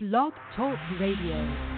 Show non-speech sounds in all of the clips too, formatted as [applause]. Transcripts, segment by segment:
Blog Talk Radio.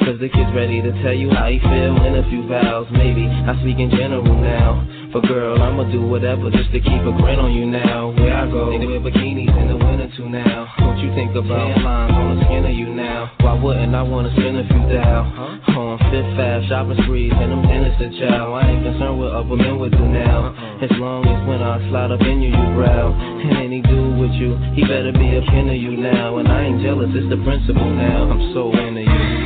Cause the kid's ready to tell you how he feel in a few vows. Maybe I speak in general now. But girl, I'ma do whatever just to keep a grin on you now. Where I go, they wear bikinis in the winter too now. Don't you think about lines on the skin of you now? Why wouldn't I wanna spend a few thou? On Fifth Ave, shopping sprees, and them to chow. I ain't concerned what other men would do now. Uh-uh. As long as when I slide up in you, you growl. And any dude with you, he better be a kin of you now. And I ain't jealous, it's the principle now. I'm so into you.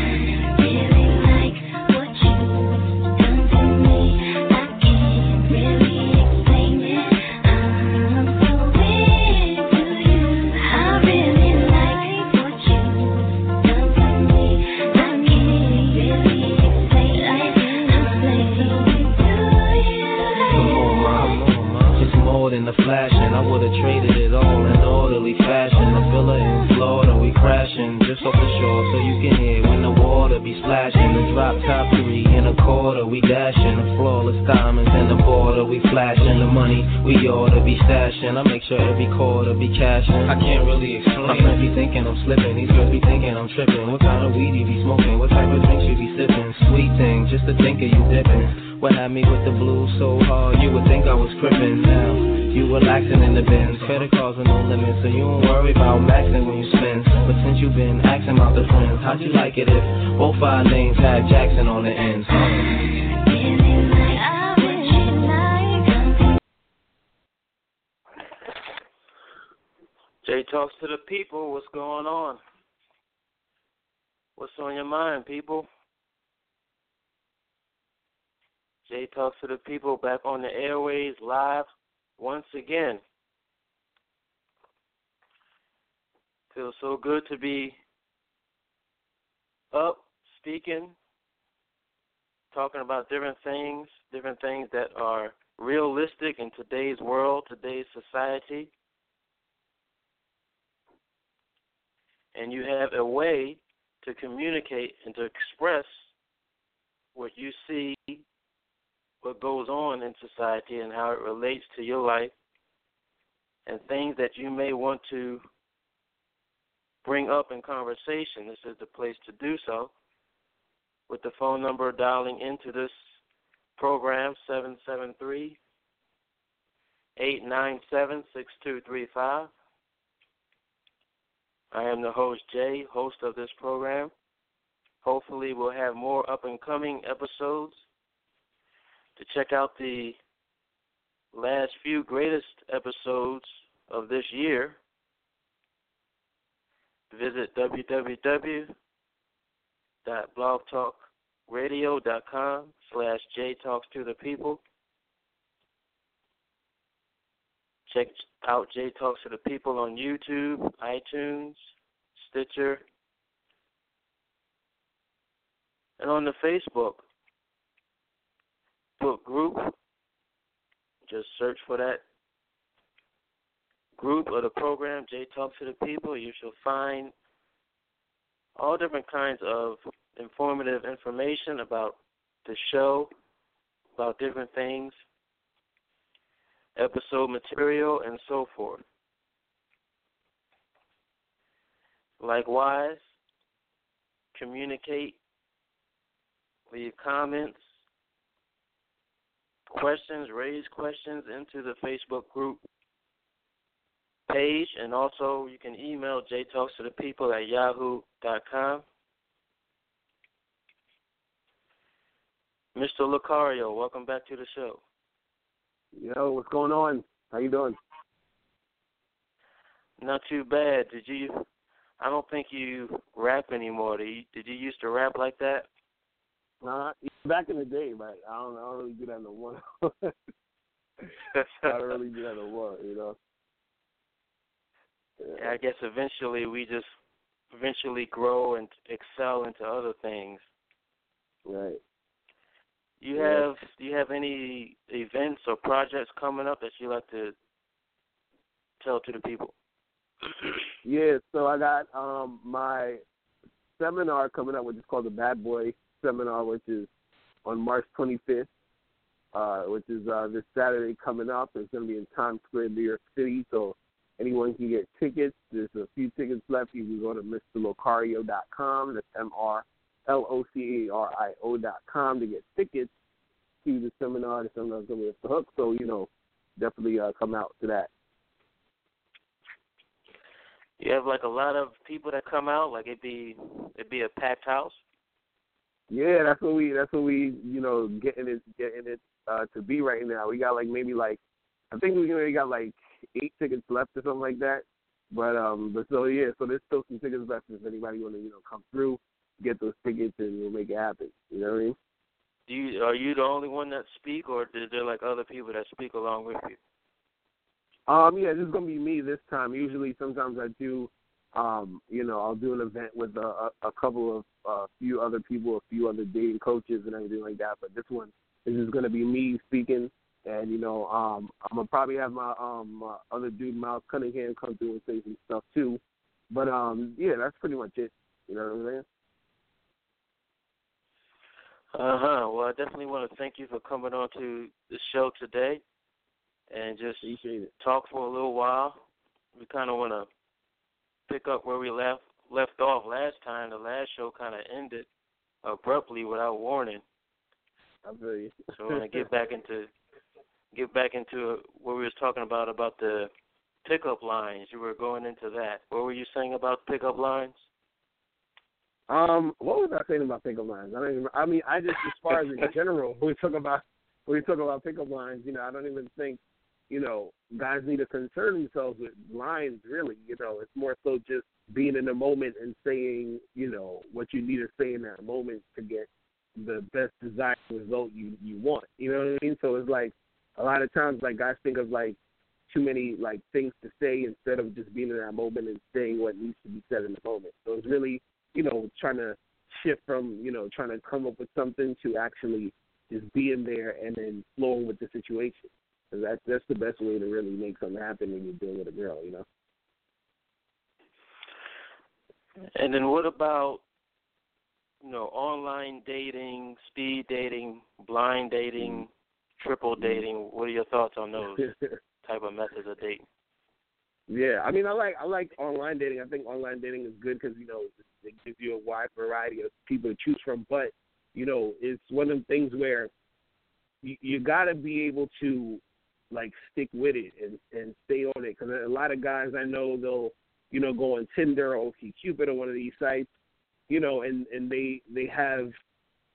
I'm. Your mind, people? Jay talks to the people back on the airways live once again. Feels so good to be up, speaking, talking about different things, different things that are realistic in today's world, today's society. and you have a way to communicate and to express what you see, what goes on in society, and how it relates to your life, and things that you may want to bring up in conversation. This is the place to do so. With the phone number dialing into this program, 773 897 6235. I am the host, Jay, host of this program. Hopefully, we'll have more up and coming episodes. To check out the last few greatest episodes of this year, visit www.blogtalkradio.com slash jtalks to the people. Check out Jay Talks to the People on YouTube, iTunes, Stitcher, and on the Facebook book group. Just search for that group of the program, Jay Talks to the People. You shall find all different kinds of informative information about the show, about different things episode material, and so forth. Likewise, communicate, leave comments, questions, raise questions into the Facebook group page, and also you can email jtalks to the people at yahoo.com. Mr. Locario, welcome back to the show. Yo, what's going on? How you doing? Not too bad. Did you? I don't think you rap anymore. Did you, did you used to rap like that? Uh, back in the day, but I don't, I don't really do that no more. [laughs] I don't really do that no more, you know. [laughs] Yeah, I guess eventually we just eventually grow and excel into other things. Right. You have do you have any events or projects coming up that you like to tell to the people? [clears throat] Yeah, so I got um my seminar coming up, which is called the Bad Boy Seminar, which is on March 25th, uh, which is uh, this Saturday coming up. It's going to be in Times Square, New York City. So anyone can get tickets. There's a few tickets left. You can go to MrLocario.com. That's M R L O C A R I O dot com to get tickets to the seminar. The seminar's going to be at the hook. So you know, definitely uh, come out to that. You have like a lot of people that come out, like it'd be it'd be a packed house. Yeah, that's what we that's what we you know getting it getting it uh, to be right now. We got like maybe like I think we already got like eight tickets left or something like that. But um, but so yeah, so there's still some tickets left if anybody want to you know come through, get those tickets and we'll make it happen. You know what I mean? Do you are you the only one that speak, or is there like other people that speak along with you? Um, yeah, this is gonna be me this time. Usually, sometimes I do, um, you know, I'll do an event with a, a, couple of a uh, few other people, a few other dating coaches and everything like that. But this one is just gonna be me speaking, and you know, um, I'm gonna probably have my um my other dude Miles Cunningham come through and say some stuff too. But um, yeah, that's pretty much it. You know what I'm saying? Uh huh. Well, I definitely want to thank you for coming on to the show today, and just talk for a little while. We kind of want to pick up where we left left off last time. The last show kind of ended abruptly without warning, I feel you. so we're gonna get back into get back into what we was talking about about the pickup lines. You were going into that. What were you saying about pickup lines? Um, what was I saying about pickup lines? I don't even. I mean, I just as far as in [laughs] general, when we talk about when we talk about pickup lines, you know, I don't even think, you know, guys need to concern themselves with lines. Really, you know, it's more so just being in the moment and saying, you know, what you need to say in that moment to get the best desired result you you want. You know what I mean? So it's like a lot of times, like guys think of like too many like things to say instead of just being in that moment and saying what needs to be said in the moment. So it's really you know, trying to shift from, you know, trying to come up with something to actually just being there and then flowing with the situation. Cause that's that's the best way to really make something happen when you're dealing with a girl, you know. And then what about you know online dating, speed dating, blind dating, mm-hmm. triple dating? What are your thoughts on those [laughs] type of methods of dating? Yeah, I mean, I like I like online dating. I think online dating is good because you know it gives you a wide variety of people to choose from. But you know, it's one of the things where you, you got to be able to like stick with it and and stay on it because a lot of guys I know they'll you know go on Tinder or OkCupid or one of these sites, you know, and and they they have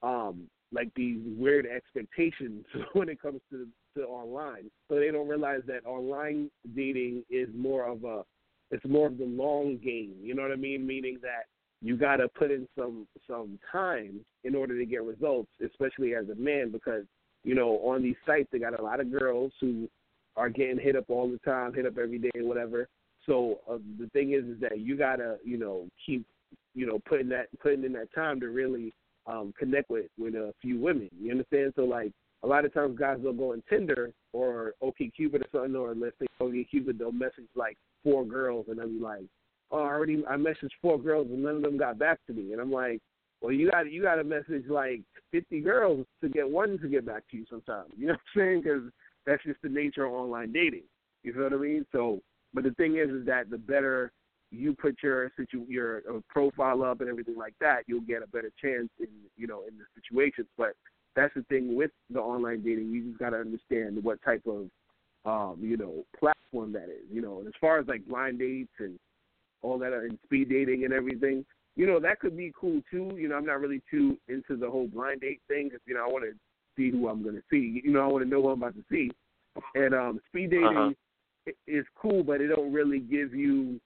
um like these weird expectations [laughs] when it comes to to online. So they don't realize that online dating is more of a it's more of the long game. You know what I mean? Meaning that you got to put in some some time in order to get results, especially as a man, because you know on these sites they got a lot of girls who are getting hit up all the time, hit up every day, whatever. So uh, the thing is, is that you gotta you know keep you know putting that putting in that time to really um connect with with a few women. You understand? So like a lot of times guys will go on Tinder or OkCupid or something, or let's say OkCupid, they'll message like four girls, and they'll be like, "Oh, I already I messaged four girls, and none of them got back to me." And I'm like, "Well, you got you got to message like 50 girls to get one to get back to you sometimes." You know what I'm saying? Because that's just the nature of online dating. You feel what I mean? So, but the thing is, is that the better you put your situ your uh, profile up and everything like that, you'll get a better chance in you know in the situations. But that's the thing with the online dating. You just got to understand what type of um, you know platform that is. You know, and as far as like blind dates and all that and speed dating and everything, you know that could be cool too. You know, I'm not really too into the whole blind date thing because you know I want to see who I'm going to see. You know, I want to know who I'm about to see. And um, speed dating Uh-huh. is cool, but it don't really give you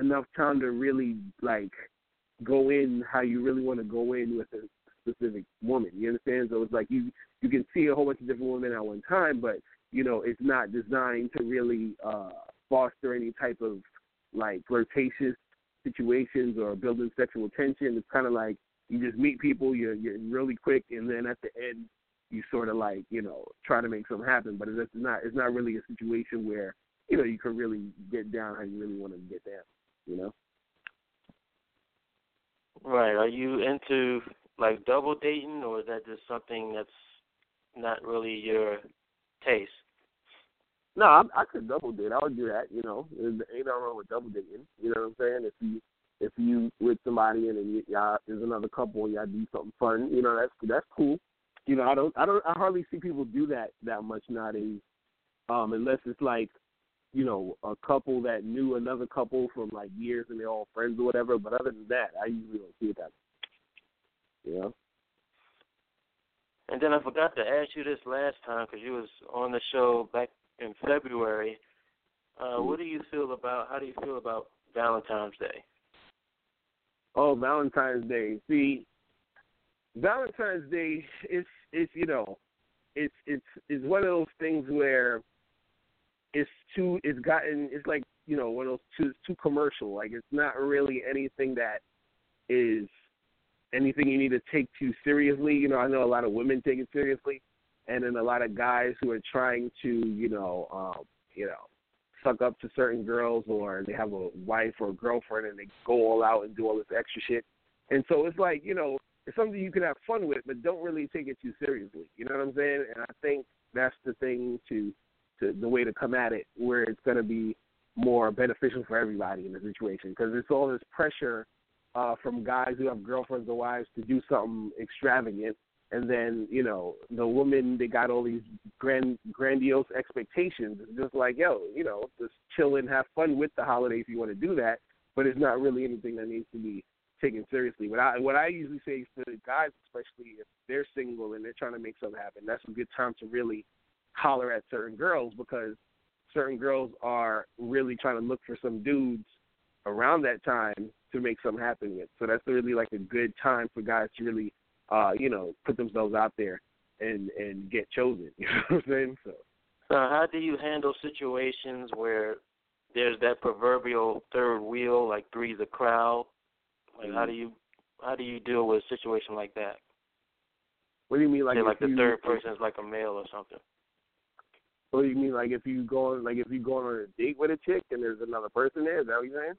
enough time to really like go in how you really want to go in with a specific woman. You understand? So it's like you you can see a whole bunch of different women at one time, but you know, it's not designed to really uh, foster any type of like flirtatious situations or building sexual tension. It's kind of like you just meet people, you're you're really quick, and then at the end you sort of like you know try to make something happen. But it's not it's not really a situation where you know you can really get down how you really want to get down. You know. Right. Are you into like double dating, or is that just something that's not really your taste? No, I, I could double date. I would do that. You know, ain't nothing wrong with double dating. You know what I'm saying? If you if you with somebody and then you, y'all there's another couple and y'all do something fun, you know that's that's cool. You know, I don't I don't I hardly see people do that that much nowadays, um, unless it's like you know, a couple that knew another couple from like years and they're all friends or whatever. But other than that, I usually don't see it that. You know. And then I forgot to ask you this last time because you was on the show back in February. Uh, mm-hmm. what do you feel about? How do you feel about Valentine's Day? Oh, Valentine's Day. See, Valentine's Day is is you know, it's it's it's one of those things where it's too it's gotten it's like you know one of those too too commercial. Like it's not really anything that is anything you need to take too seriously. You know, I know a lot of women take it seriously, and then a lot of guys who are trying to you know um, you know suck up to certain girls or they have a wife or a girlfriend and they go all out and do all this extra shit. And so it's like, you know, it's something you can have fun with, but don't really take it too seriously. You know what I'm saying? And I think that's the thing to to the way to come at it, where it's going to be more beneficial for everybody in the situation because it's all this pressure uh, from guys who have girlfriends or wives to do something extravagant, and then you know the woman they got all these grand grandiose expectations. It's just like yo, you know, just chill and have fun with the holiday if you want to do that, but it's not really anything that needs to be taken seriously. What I what I usually say to guys, especially if they're single and they're trying to make something happen, that's a good time to really holler at certain girls because certain girls are really trying to look for some dudes around that time to make something happen with. So that's really like a good time for guys to really, uh, you know, put themselves out there and and get chosen. [laughs] You know what I'm saying? So. So how do you handle situations where there's that proverbial third wheel, like three's a crowd? Like mm-hmm. how do you how do you deal with a situation like that? What do you mean, like Say, like the you, third person is like a male or something? What do you mean, like if you go on, like if you go on a date with a chick and there's another person there? Is that what you're saying?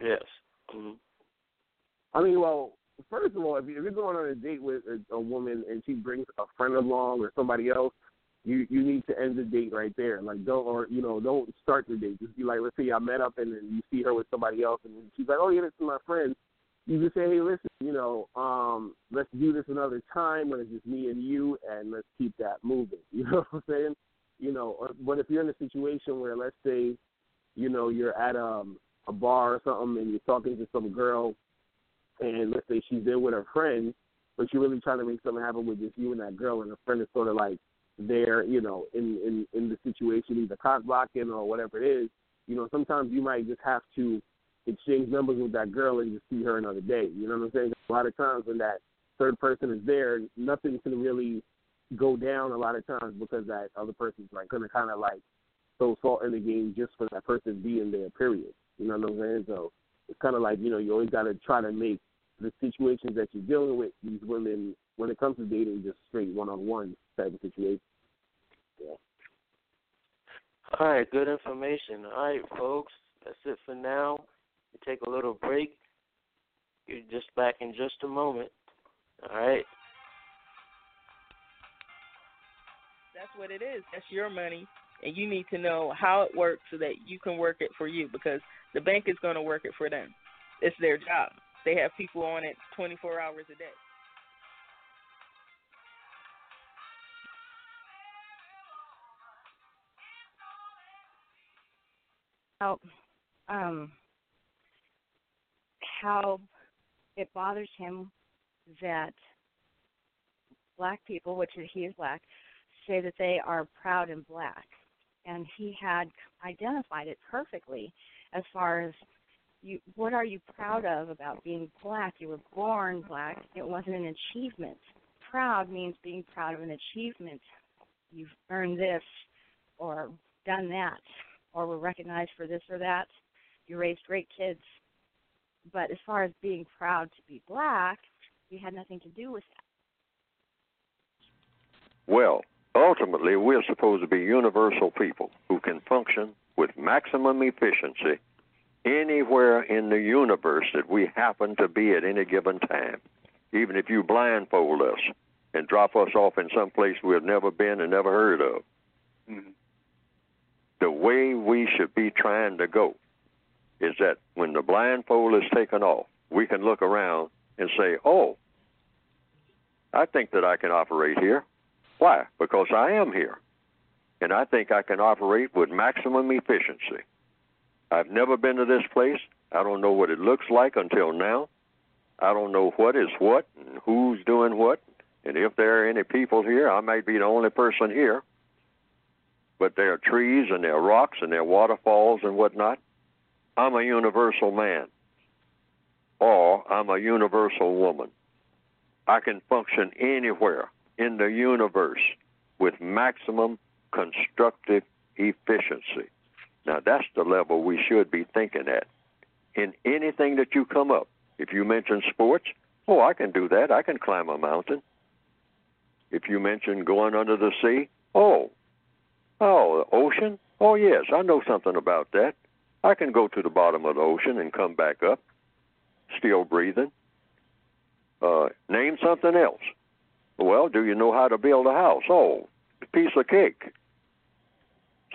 Yes. Mm-hmm. I mean, well, first of all, if you're going on a date with a, a woman and she brings a friend along or somebody else, you you need to end the date right there. Like don't or you know don't start the date. Just be like, let's say I met up and then you see her with somebody else and she's like, oh yeah, this is my friend you just say, hey, listen, you know, um, let's do this another time when it's just me and you, and let's keep that moving. [laughs] You know what I'm saying? You know, or, but if you're in a situation where, let's say, you know, you're at um, a bar or something and you're talking to some girl, and let's say she's there with her friend, but you're really trying to make something happen with just you and that girl, and the friend is sort of like there, you know, in in in the situation, either cock blocking or whatever it is. You know, sometimes you might just have to exchange numbers with that girl and just see her another day. You know what I'm saying? A lot of times when that third person is there, nothing can really go down a lot of times because that other person's like gonna kind of like throw salt in the game just for that person being there. Period. You know what I'm saying? So it's kind of like you know you always got to try to make the situations that you're dealing with these women when it comes to dating just straight one on one type of situation. Yeah. All right, good information. All right, folks, that's it for now take a little break. You're just back in just a moment. All right. That's what it is. That's your money, and you need to know how it works so that you can work it for you because the bank is going to work it for them. It's their job. They have people on it 24 hours a day. Oh, um, how it bothers him that black people, which he is black, say that they are proud and black. And he had identified it perfectly as far as you what are you proud of about being black? You were born black. It wasn't an achievement. Proud means being proud of an achievement. you've earned this or done that or were recognized for this or that. You raised great kids. But as far as being proud to be black, you had nothing to do with that. Well, ultimately, we're supposed to be universal people who can function with maximum efficiency anywhere in the universe that we happen to be at any given time. Even if you blindfold us and drop us off in some place we've never been and never heard of. Mm-hmm. The way we should be trying to go is that when the blindfold is taken off, we can look around and say, oh, I think that I can operate here. Why? Because I am here. And I think I can operate with maximum efficiency. I've never been to this place. I don't know what it looks like until now. I don't know what is what and who's doing what. And if there are any people here, I might be the only person here. But there are trees and there are rocks and there are waterfalls and whatnot. I'm a universal man. Or I'm a universal woman. I can function anywhere in the universe with maximum constructive efficiency. Now, that's the level we should be thinking at. In anything that you come up, if you mention sports, oh, I can do that. I can climb a mountain. If you mention going under the sea, oh, oh, the ocean, oh, yes, I know something about that. I can go to the bottom of the ocean and come back up, still breathing. Uh, name something else. Well, do you know how to build a house? Oh, piece of cake.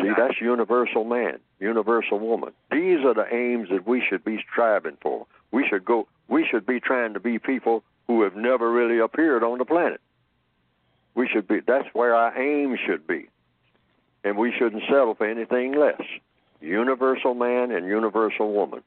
See, that's universal man, universal woman. These are the aims that we should be striving for. We should go. We should be trying to be people who have never really appeared on the planet. We should be. That's where our aim should be, and we shouldn't settle for anything less. Universal man and universal woman.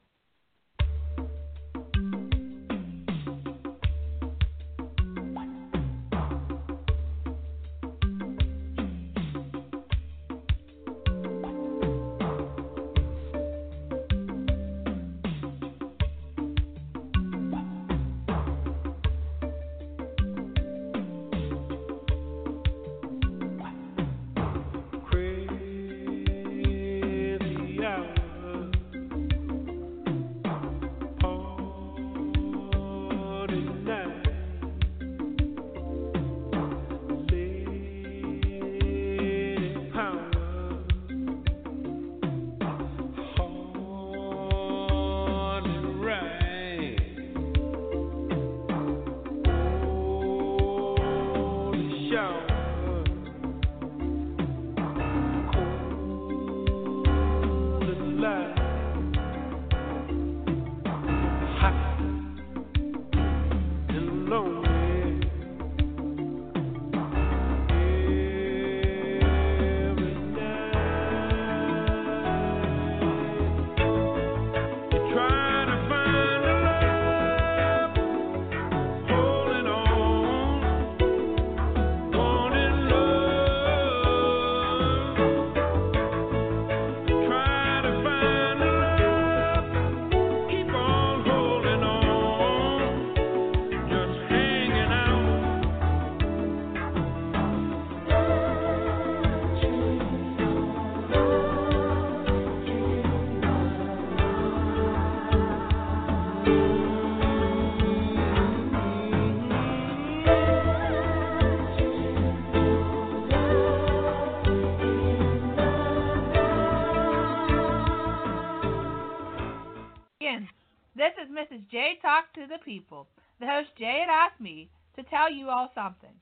To the People. The host Jay had asked me to tell you all something,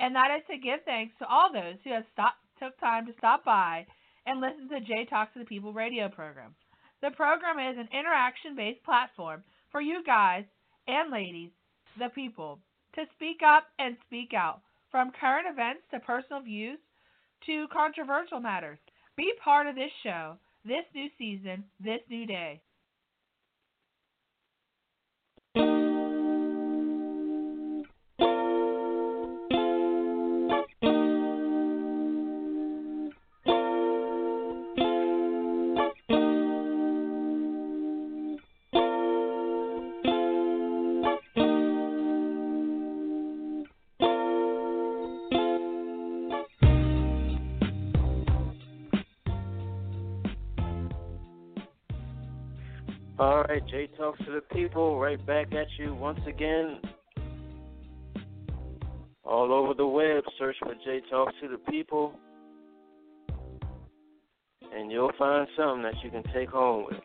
and that is to give thanks to all those who have stopped, took time to stop by and listen to Jay Talk to the People radio program. The program is an interaction based platform for you guys and ladies, the people, to speak up and speak out from current events to personal views to controversial matters. Be part of this show, this new season, this new day. Right, Jay talks to the people. Right back at you once again. All over the web, search for Jay talks to the people, and you'll find something that you can take home with.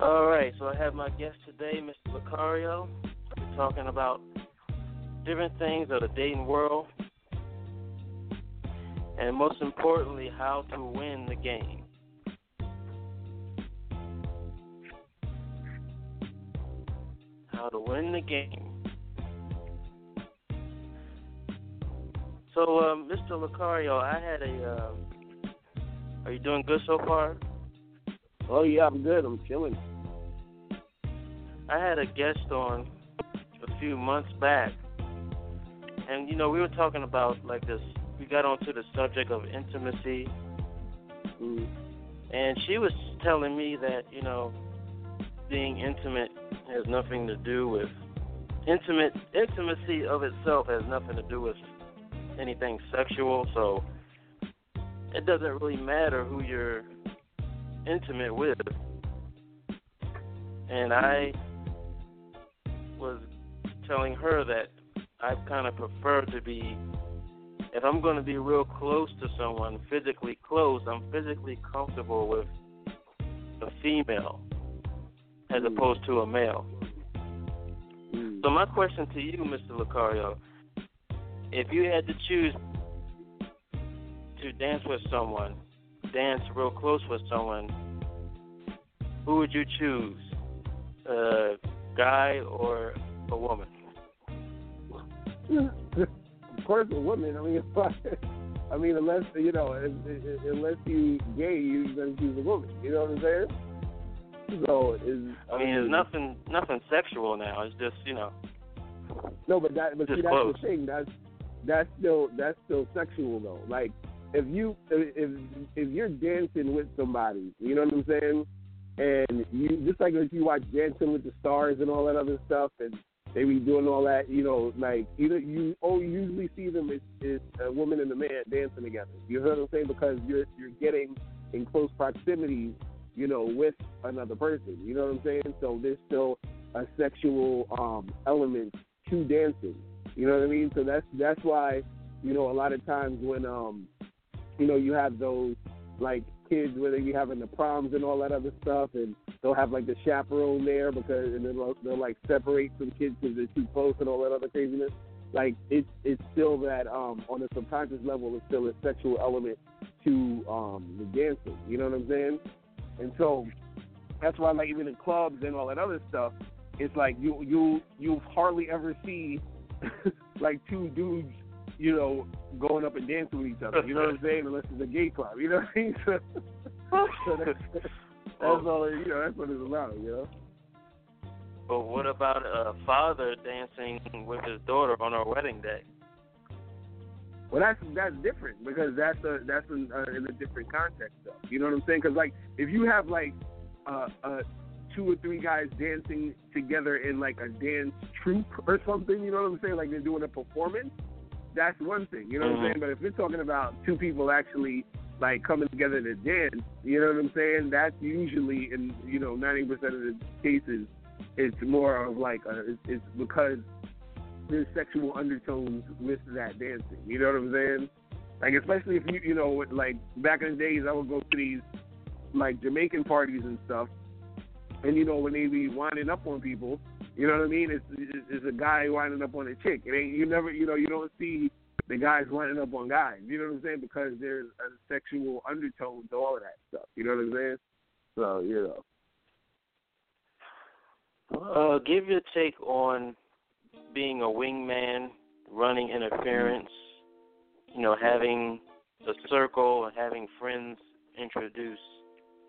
All right, so I have my guest today, Mr. Locario. We're talking about different things of the dating world, and most importantly, how to win the game. How to win the game. So, um, Mr. Locario, I had a. Uh, are you doing good so far? Oh yeah, I'm good. I'm chilling. I had a guest on a few months back, and you know we were talking about like this. We got onto the subject of intimacy, Mm. and she was telling me that you know being intimate has nothing to do with intimate intimacy of itself has nothing to do with anything sexual. So it doesn't really matter who you're intimate with. And I was telling her that I kind of prefer to be, if I'm going to be real close to someone, physically close, I'm physically comfortable with a female as Mm. opposed to a male. Mm. So my question to you, Mr. Locario, if you had to choose to dance with someone, dance real close with someone, who would you choose? A guy or a woman? Of course, a woman. I mean, [laughs] I, I mean, unless you know, unless you gay, you're gonna choose a woman. You know what I'm saying? So is I mean, there's nothing nothing sexual now. It's just you know. No, but that but see that's close. the thing. That's that's still that's still sexual though. Like if you if if you're dancing with somebody, you know what I'm saying? And you just like if you watch Dancing with the Stars and all that other stuff, and they be doing all that, you know, like know, you oh you usually see them as, as a woman and a man dancing together. You know what I'm saying? Because you're you're getting in close proximity, you know, with another person. You know what I'm saying? So there's still a sexual um element to dancing. You know what I mean? So that's that's why you know a lot of times when um you know you have those like kids where they be having the proms and all that other stuff, and they'll have like the chaperone there because and then they'll, they'll like separate some kids because they're too close and all that other craziness. Like it's it's still that um on a subconscious level, it's still a sexual element to um the dancing. You know what I'm saying? And so that's why like even in clubs and all that other stuff, it's like you you you hardly ever see [laughs] like two dudes, you know, going up and dancing with each other. You know what I'm saying? Unless it's a gay club. You know what I mean? [laughs] So, [laughs] so that's, that's all. You know, that's what it's about. You know. But what about a father dancing with his daughter on her wedding day? Well, that's that's different because that's a that's in, uh, in a different context, though. You know what I'm saying? Because like if you have like uh, uh, two or three guys dancing together in like a dance troupe or something, you know what I'm saying? Like they're doing a performance. That's one thing, you know what I'm Mhm. saying? But if you're talking about two people actually like coming together to dance, you know what I'm saying? That's usually in you know 90% of the cases, it's more of like a, it's, it's because there's sexual undertones with that dancing. You know what I'm saying? Like especially if you you know like back in the days, I would go to these like Jamaican parties and stuff, and you know when they be winding up on people, you know what I mean? It's it's, it's a guy winding up on a chick. It ain't you never you know you don't see the guys winding up on guys. You know what I'm saying? Because there's a sexual undertone to all of that stuff. You know what I'm saying? So you know. Uh, give your take on being a wingman, running interference, you know, having a circle and having friends introduce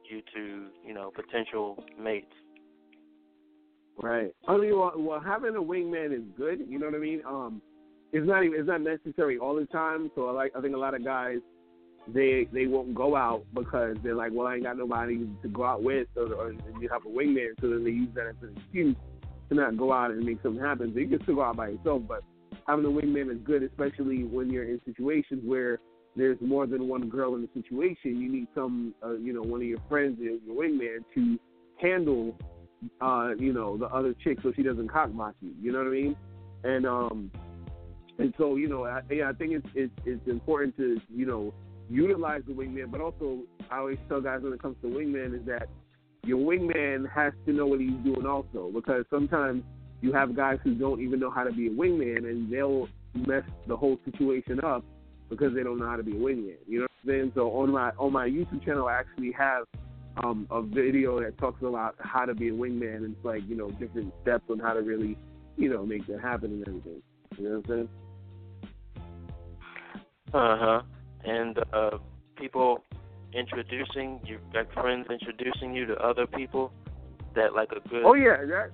you to, you know, potential mates. Right. I mean, well, well, having a wingman is good. You know what I mean? Um, it's not even it's not necessary all the time. So I like I think a lot of guys they they won't go out because they're like, well, I ain't got nobody to go out with, or, or you have a wingman, so then they use that as an excuse to not go out and make something happen. So you can still go out by yourself, but having a wingman is good, especially when you're in situations where there's more than one girl in the situation. You need some, uh, you know, one of your friends, your wingman, to handle, uh, you know, the other chick so she doesn't cockblock you. You know what I mean? And um, and so you know, I, yeah, I think it's, it's it's important to you know utilize the wingman, but also I always tell guys when it comes to wingman is that your wingman has to know what he's doing also because sometimes you have guys who don't even know how to be a wingman and they'll mess the whole situation up because they don't know how to be a wingman. You know what I'm saying? So on my on my YouTube channel, I actually have um, a video that talks a lot about how to be a wingman and it's like you know different steps on how to really you know make that happen and everything. You know what I'm saying? Uh huh. And uh, people introducing you, like friends introducing you to other people. That like a good. Oh yeah, that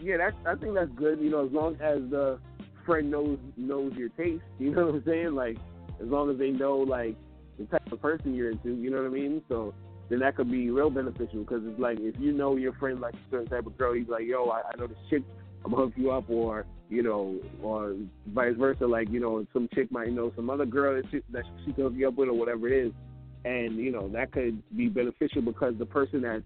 yeah, that's I think that's good. You know, as long as the friend knows knows your taste. [laughs] You know what I'm saying? Like as long as they know like the type of person you're into. You know what I mean? So then that could be real beneficial because it's like if you know your friend like a certain type of girl, he's like, yo, I, I know this chick, I'm hook you up, or you know, or vice versa. Like you know, some chick might know some other girl that she, that she can hook you up with, or whatever it is, and you know that could be beneficial because the person that's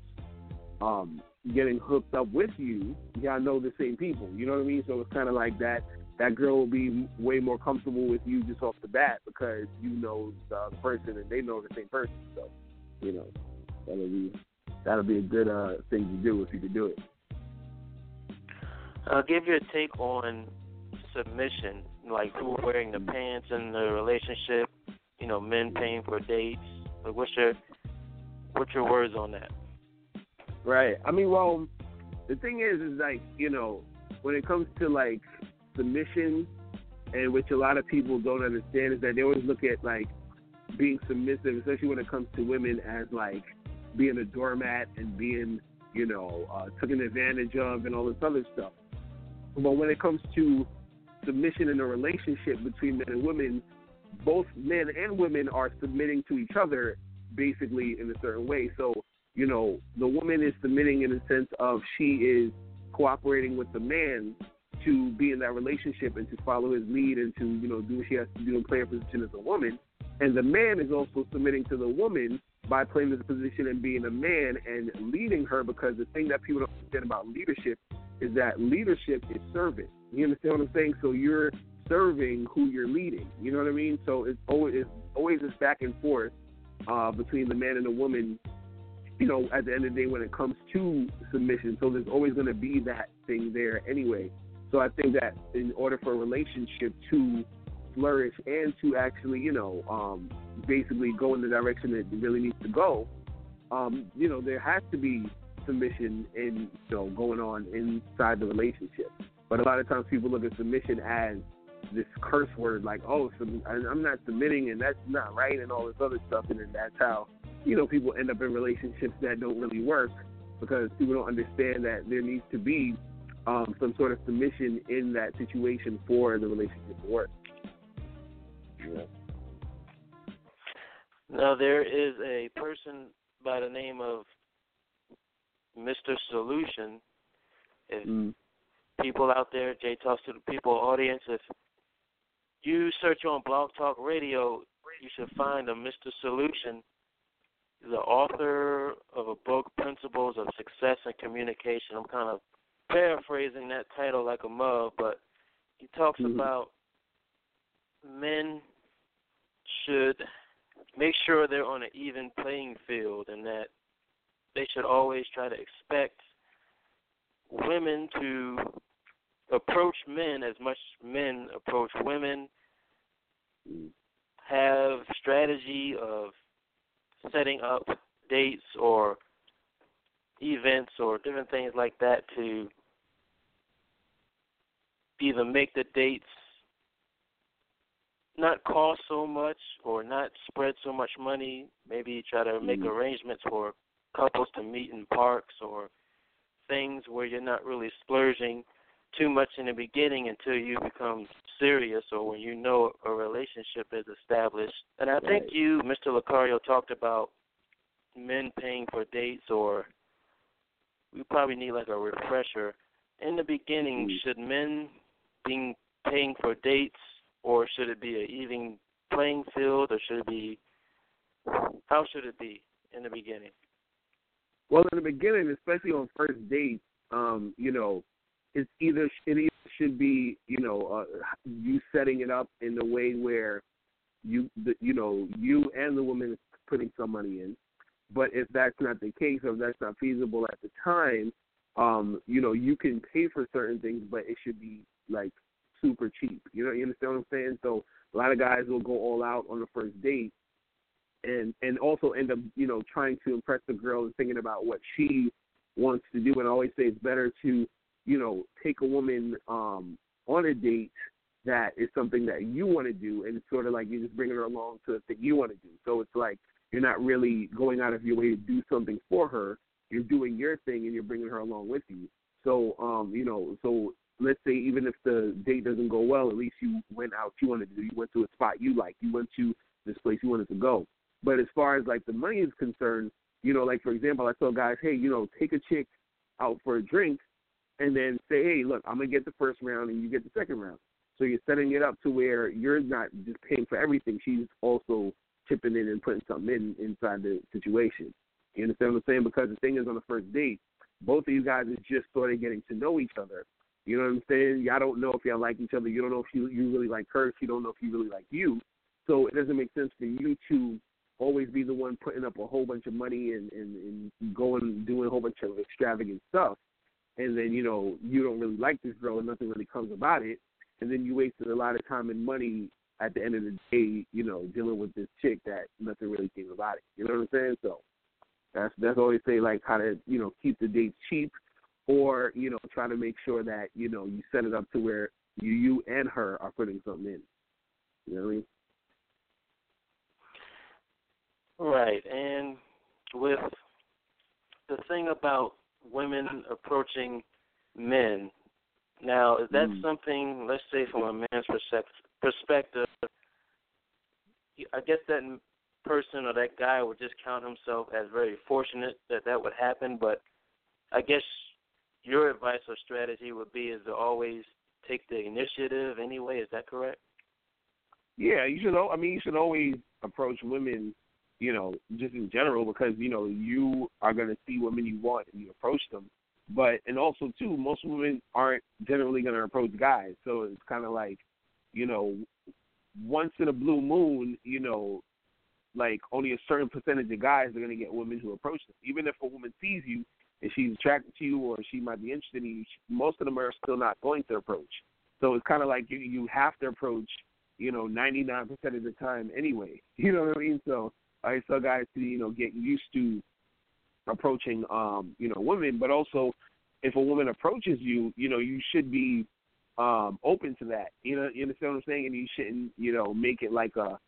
um getting hooked up with you, y'all know the same people. You know what I mean? So it's kind of like that. That girl will be way more comfortable with you just off the bat because you know the person and they know the same person. So, you know, that'll be that'll be a good uh, thing to do if you could do it. I'll give you a take on submission, like who wearing the pants in the relationship. You know, men paying for dates. Like, what's your what's your words on that? Right. I mean, well, the thing is, is like you know, when it comes to like submission, and which a lot of people don't understand is that they always look at like being submissive, especially when it comes to women, as like being a doormat and being, you know, uh, taken advantage of and all this other stuff. But when it comes to submission in a relationship between men and women, both men and women are submitting to each other basically in a certain way. So you know, the woman is submitting in the sense of she is cooperating with the man to be in that relationship and to follow his lead and to, you know, do what she has to do and play her position as a woman. And the man is also submitting to the woman by playing this position and being a man and leading her because the thing that people don't understand about leadership is that leadership is service. You understand what I'm saying? So you're serving who you're leading. You know what I mean? So it's always it's always this back and forth uh, between the man and the woman you know, at the end of the day, when it comes to submission, so there's always going to be that thing there anyway. So I think that in order for a relationship to flourish and to actually, you know, um, basically go in the direction that it really needs to go, um, you know, there has to be submission and you know going on inside the relationship. But a lot of times people look at submission as this curse word, like, oh, I'm not submitting and that's not right and all this other stuff, and then that's how you know, people end up in relationships that don't really work because people don't understand that there needs to be um, some sort of submission in that situation for the relationship to work. Yeah. Now there is a person by the name of Mr. Solution. If mm. people out there, Jay talks to the people audience, if you search on Blog Talk Radio, you should find a Mr. Solution the author of a book, Principles of Success and Communication. I'm kind of paraphrasing that title like a mug, but he talks mm-hmm. about men should make sure they're on an even playing field and that they should always try to expect women to approach men as much men approach women have strategy of setting up dates or events or different things like that to either make the dates not cost so much or not spread so much money. Maybe try to make mm-hmm. arrangements for couples to meet in parks or things where you're not really splurging too much in the beginning until you become serious or when you know a relationship is established. And I right. think you, Mr. Locario, talked about men paying for dates or we probably need like a refresher in the beginning, Mm. should men be paying for dates, or should it be an even playing field, or should it be how should it be in the beginning? Well, in the beginning, especially on first dates, um, you know, it's either it either should be, you know, uh, you setting it up in a way where you, the, you know, you and the woman is putting some money in. But if that's not the case, or if that's not feasible at the time, um, you know, you can pay for certain things, but it should be like super cheap. You know, you understand what I'm saying? So a lot of guys will go all out on the first date, and and also end up, you know, trying to impress the girl and thinking about what she wants to do. And I always say it's better to, you know, take a woman um, on a date that is something that you want to do, and it's sort of like you're just bringing her along to the thing you want to do. So it's like you're not really going out of your way to do something for her. You're doing your thing, and you're bringing her along with you. So, um, you know, so let's say even if the date doesn't go well, at least you went out you wanted to do. You went to a spot you like. You went to this place you wanted to go. But as far as like the money is concerned, you know, like for example, I tell guys, hey, you know, take a chick out for a drink, and then say, hey, look, I'm gonna get the first round and you get the second round. So you're setting it up to where you're not just paying for everything. She's also chipping in and putting something in inside the situation. You understand what I'm saying? Because the thing is, on the first date, both of you guys is just sort of getting to know each other. You know what I'm saying? Y'all don't know if y'all like each other. You don't know if you you really like her. She don't know if you really like you. So it doesn't make sense for you to always be the one putting up a whole bunch of money and and, and going doing a whole bunch of extravagant stuff, and then you know you don't really like this girl and nothing really comes about it, and then you wasted a lot of time and money at the end of the day, you know, dealing with this chick that nothing really came about it. You know what I'm saying? So that's that's always say like how to you know keep the dates cheap, or you know try to make sure that you know you set it up to where you you and her are putting something in. You know what I mean? Right, and with the thing about women approaching men, now is that Mm. something? Let's say from a man's perspective, I guess that person or that guy would just count himself as very fortunate that that would happen. But I guess your advice or strategy would be is to always take the initiative anyway. Is that correct? Yeah, you should. I mean, you should always approach women, you know, just in general, because you know you are going to see women you want and you approach them. But and also too, most women aren't generally going to approach guys, so it's kind of like, you know, once in a blue moon, you know, like only a certain percentage of guys are going to get women who approach them. Even if a woman sees you and she's attracted to you or she might be interested in you, most of them are still not going to approach. So it's kind of like you you have to approach you know, 99% of the time anyway. [laughs] You know what I mean? So I tell guys to, you know, get used to approaching, um, you know, women, but also if a woman approaches you, you know, you should be um, open to that. You know, you understand what I'm saying? And you shouldn't, you know, make it like a,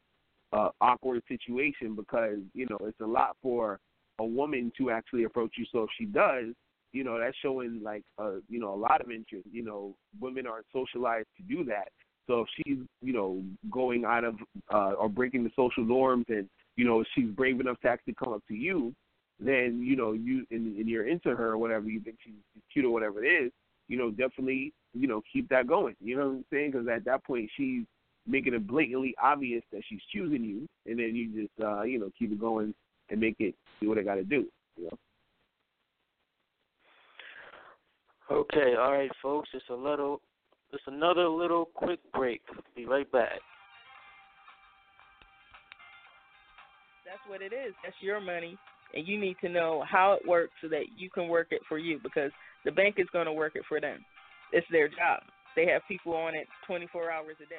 a awkward situation because, you know, it's a lot for a woman to actually approach you. So if she does, you know, that's showing like, uh, you know, a lot of interest. You know, women aren't socialized to do that. So if she's, you know, going out of uh, or breaking the social norms, and you know, she's brave enough to actually come up to you, then you know, you and, and you're into her or whatever, you think she's cute or whatever it is, you know, definitely, you know, keep that going. You know what I'm saying? Because at that point, she's making it blatantly obvious that she's choosing you, and then you just, uh, you know, keep it going and make it do what it got to do. You know. Okay, all right, folks. It's a little, it's another little quick break. Be right back. That's what it is. That's your money, and you need to know how it works so that you can work it for you because the bank is going to work it for them. It's their job. They have people on it 24 hours a day.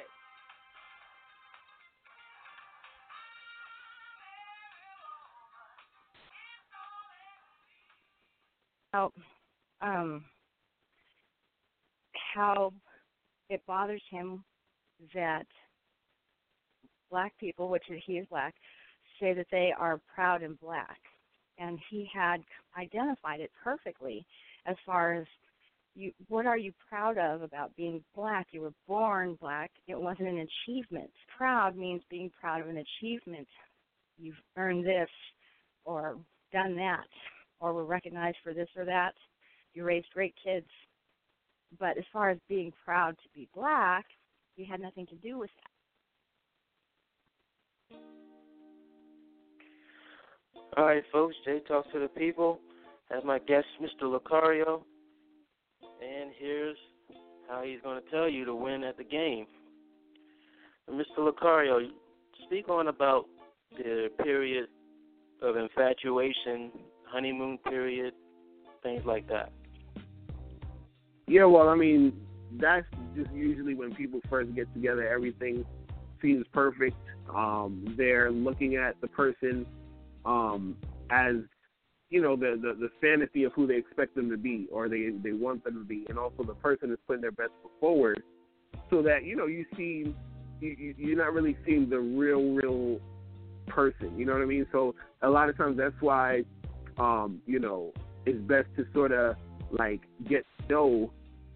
how um how it bothers him that black people, which he is black, say that they are proud and black. And he had identified it perfectly as far as you what are you proud of about being black? You were born black. It wasn't an achievement. Proud means being proud of an achievement. You've earned this or done that or were recognized for this or that. You raised great kids. but as far as being proud to be black, he had nothing to do with that. All right, folks. Jay talks to the people. Have my guest, Mr. Locario, and here's how he's going to tell you to win at the game. Mr. Locario, speak on about the period of infatuation, honeymoon period, things like that. Yeah, well, I mean, that's just usually when people first get together. Everything seems perfect. Um, they're looking at the person um, as you know the, the the fantasy of who they expect them to be or they they want them to be, and also the person is putting their best foot forward, so that you know you see you, you're not really seeing the real real person. You know what I mean? So a lot of times that's why um, you know it's best to sort of like get to know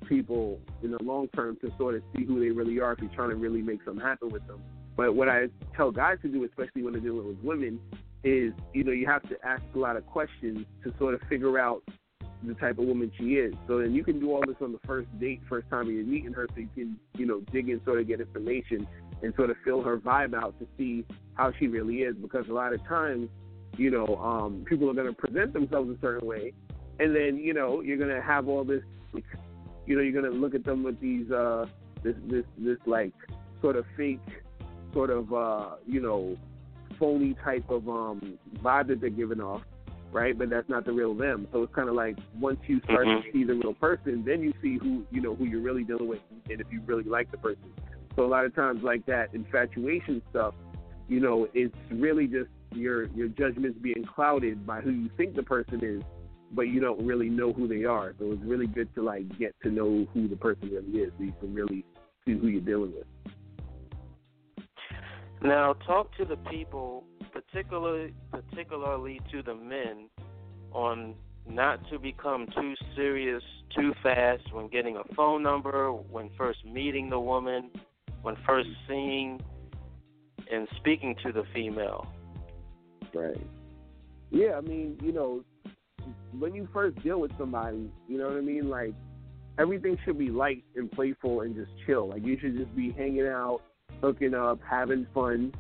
people in the long term to sort of see who they really are if you're trying to really make something happen with them. But what I tell guys to do, especially when they're dealing with women, is you know you have to ask a lot of questions to sort of figure out the type of woman she is. So then you can do all this on the first date, first time you're meeting her, so you can you know dig in, sort of get information and sort of fill her vibe out to see how she really is. Because a lot of times, you know, um, people are going to present themselves a certain way, and then you know you're going to have all this, you know, you're going to look at them with these uh, this this this like sort of fake, sort of uh, you know phony type of um vibe that they're giving off, right? But that's not the real them. So it's kind of like once you start Mhm. to see the real person, then you see who you know who you're really dealing with, and if you really like the person. So a lot of times, like that infatuation stuff, you know, it's really just your your judgments being clouded by who you think the person is, but you don't really know who they are. So it's really good to like get to know who the person really is, so you can really see who you're dealing with. Now, talk to the people, particularly particularly to the men, on not to become too serious too fast when getting a phone number, when first meeting the woman, when first seeing and speaking to the female. Right. Yeah, I mean, you know, when you first deal with somebody, you know what I mean? Like, everything should be light and playful and just chill. Like, you should just be hanging out, hooking up, having fun.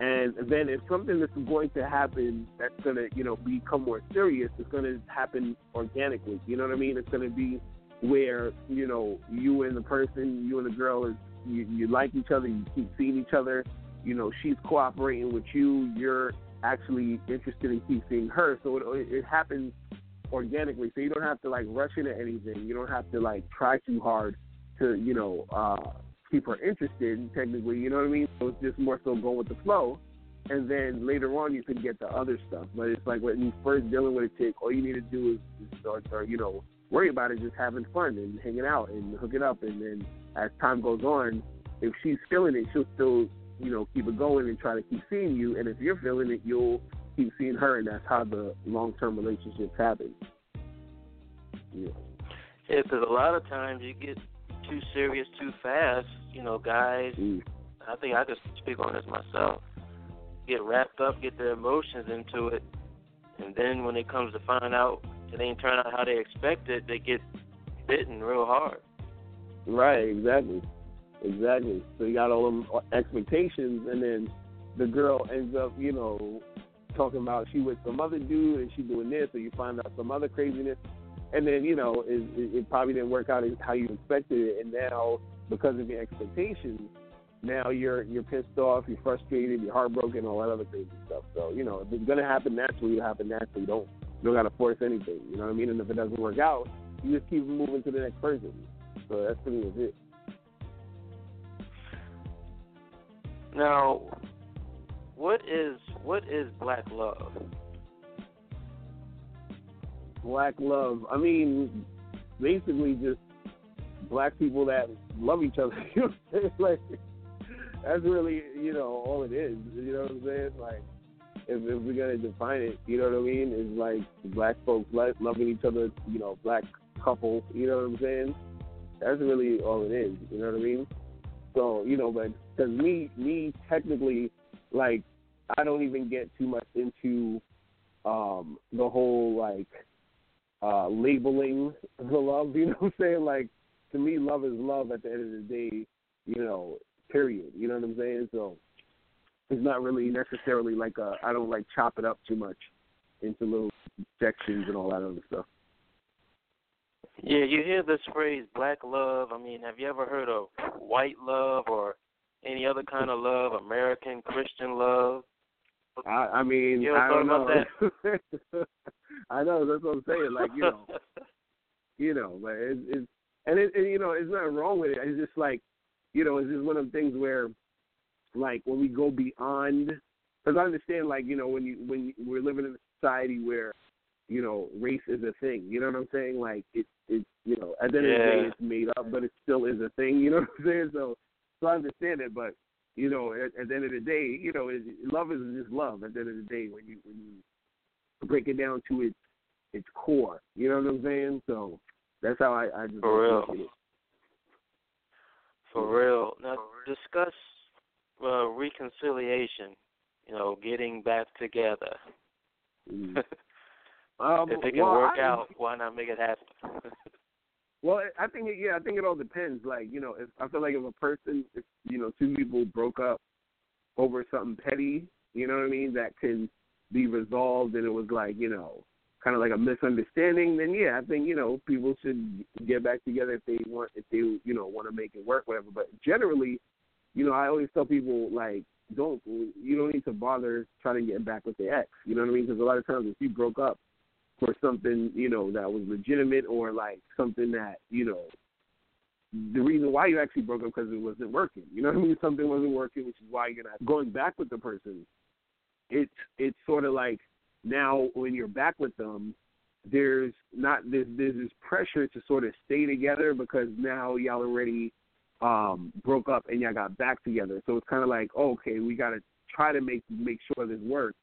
And then if something that's going to happen that's going to, you know, become more serious, it's going to happen organically. You know what I mean? It's going to be where, you know, you and the person, you and the girl, is you, you like each other, you keep seeing each other. You know, she's cooperating with you. You're actually interested in keep seeing her. So it, it happens organically. So you don't have to like rush into anything. You don't have to like try too hard to, you know, uh, keep her interested. Technically, you know what I mean. So it's just more so going with the flow. And then later on, you can get the other stuff. But it's like when you first dealing with a chick, all you need to do is, start, you know, worry about it, just having fun and hanging out and hooking up. And then as time goes on, if she's feeling it, she'll still, you know, keep it going and try to keep seeing you. And if you're feeling it, you'll keep seeing her, and that's how the long-term relationships happen. Yeah. Yeah, because a lot of times you get too serious too fast. You know, guys. Mm. I think I could speak on this myself. Get wrapped up, get their emotions into it, and then when it comes to find out it ain't turn out how they expected, they get bitten real hard. Right, exactly. Exactly. So you got all them expectations, and then the girl ends up, you know, talking about she with some other dude and she doing this, or you find out some other craziness, and then you know it, it, probably didn't work out how you expected it, and now because of your expectations, now you're you're pissed off, you're frustrated, you're heartbroken, all that other crazy stuff. So you know if it's gonna happen naturally, it'll happen naturally. Don't you don't gotta force anything. You know what I mean? And if it doesn't work out, you just keep moving to the next person. So that's pretty much it. Now, what is what is black love? Black love. I mean, basically just black people that love each other. [laughs] You know what I'm saying? Like that's really, you know, all it is. You know what I'm saying? Like if, if we're gonna define it, you know what I mean? Is like black folks lo- loving each other. You know, black couple. You know what I'm saying? That's really all it is. You know what I mean? So you know, but because me, me technically, like I don't even get too much into um the whole like uh labeling [laughs] the love, you know what I'm saying? Like to me, love is love. At the end of the day, you know, period. You know what I'm saying? So it's not really necessarily like a. I don't like chop it up too much into little sections and all that other stuff. Yeah, you hear this phrase black love. I mean, have you ever heard of white love or any other kind of love, American Christian love? I, I mean, You I don't know. [laughs] I know that's what I'm saying. Like you know, [laughs] you know, but it's, it's and it, and you know, it's not wrong with it. It's just like, you know, it's just one of the things where, like, when we go beyond, because I understand, like, you know, when you when you, we're living in a society where, you know, race is a thing. You know what I'm saying? Like, it it you know, at the end of the day, it's made up, but it still is a thing. You know what I'm saying? So, so I understand it, but you know, at, at the end of the day, you know, it, love is just love. At the end of the day, when you when you break it down to its its core, you know what I'm saying? So that's how I, I just For real. it. For real. Now discuss uh, reconciliation. You know, getting back together. Mm. [laughs] Um, if it can well, work I, out, why not make it happen? [laughs] Well, I think it, yeah, I think it all depends. Like you know, if I feel like if a person, if you know, two people broke up over something petty, you know what I mean, that can be resolved, and it was like you know, kind of like a misunderstanding, then yeah, I think you know people should get back together if they want, if they you know want to make it work, whatever. But generally, you know, I always tell people like, don't you don't need to bother trying to get back with the ex. You know what I mean? Because a lot of times if you broke up for something you know that was legitimate or like something that you know the reason why you actually broke up because it wasn't working. You know what I mean? [laughs] Something wasn't working, which is why you're not going back with the person. It's it's sort of like now when you're back with them, there's not there's, there's this pressure to sort of stay together because now y'all already um broke up and y'all got back together. So it's kind of like oh, okay, we got to try to make make sure this works.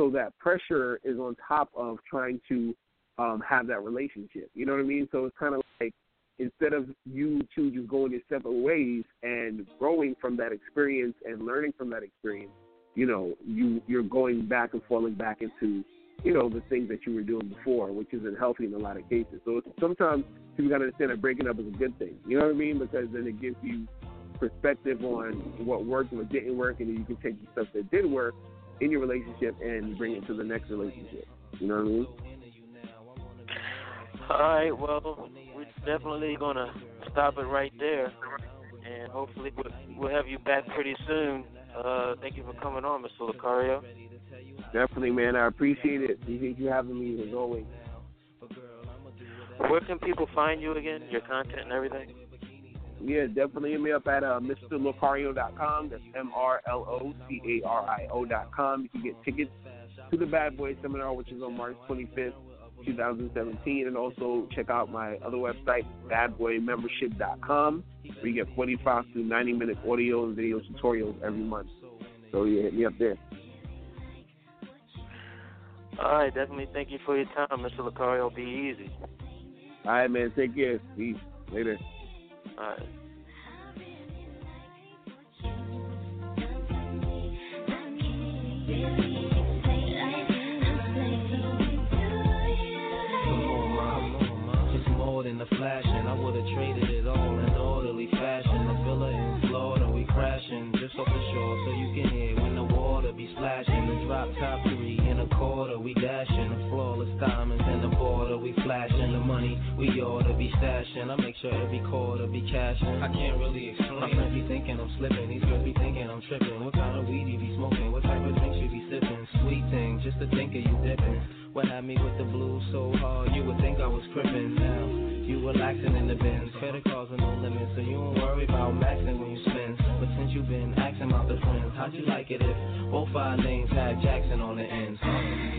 So that pressure is on top of trying to um have that relationship. You know what I mean? So it's kind of like instead of you two just going your separate ways and growing from that experience and learning from that experience, you know, you you're going back and falling back into, you know, the things that you were doing before, which isn't healthy in a lot of cases. So sometimes people gotta understand that breaking up is a good thing. You know what I mean? Because then it gives you perspective on what worked and what didn't work, and then you can take the stuff that did work in your relationship and bring it to the next relationship. You know what I mean? All right, well, we're definitely going to stop it right there. And hopefully we'll, we'll have you back pretty soon. Uh, thank you for coming on, Mr. Locario. Definitely, man. I appreciate it. Appreciate you having me as always. Where can people find you again, your content and everything? Yeah, definitely hit me up at uh, MrLocario.com. That's M R L O C A R I O.com. You can get tickets to the Bad Boy Seminar, which is on March 25th, 2017. And also check out my other website, badboymembership.com, where you get 45 to 90 minute audio and video tutorials every month. So, yeah, hit me up there. All right, definitely thank you for your time, Mr. Locario. Be easy. All right, man. Take care. Peace. Later. All right. Than the flashing. I would've traded it all in orderly fashion. The villa in Florida, we crashing just off the shore, so you can hear when the water be splashing. The drop top three in a quarter, we dashing. The flawless diamonds in the border, we flashing. The money we ought to be stashing. I make sure every quarter be cashing. I can't really explain. My friends be thinking I'm slipping. These girls be thinking I'm tripping. What kind of weed you be smoking? What type of drinks you be sipping? Sweet thing, just to think of you dipping. What had me with the blues so hard, you would think I was crippin' now. You relaxing in the bins, credit cards are no limit, so you don't worry about maxing when you spend. But since you've been asking about the friends, how'd you like it if both our names had Jackson on the ends?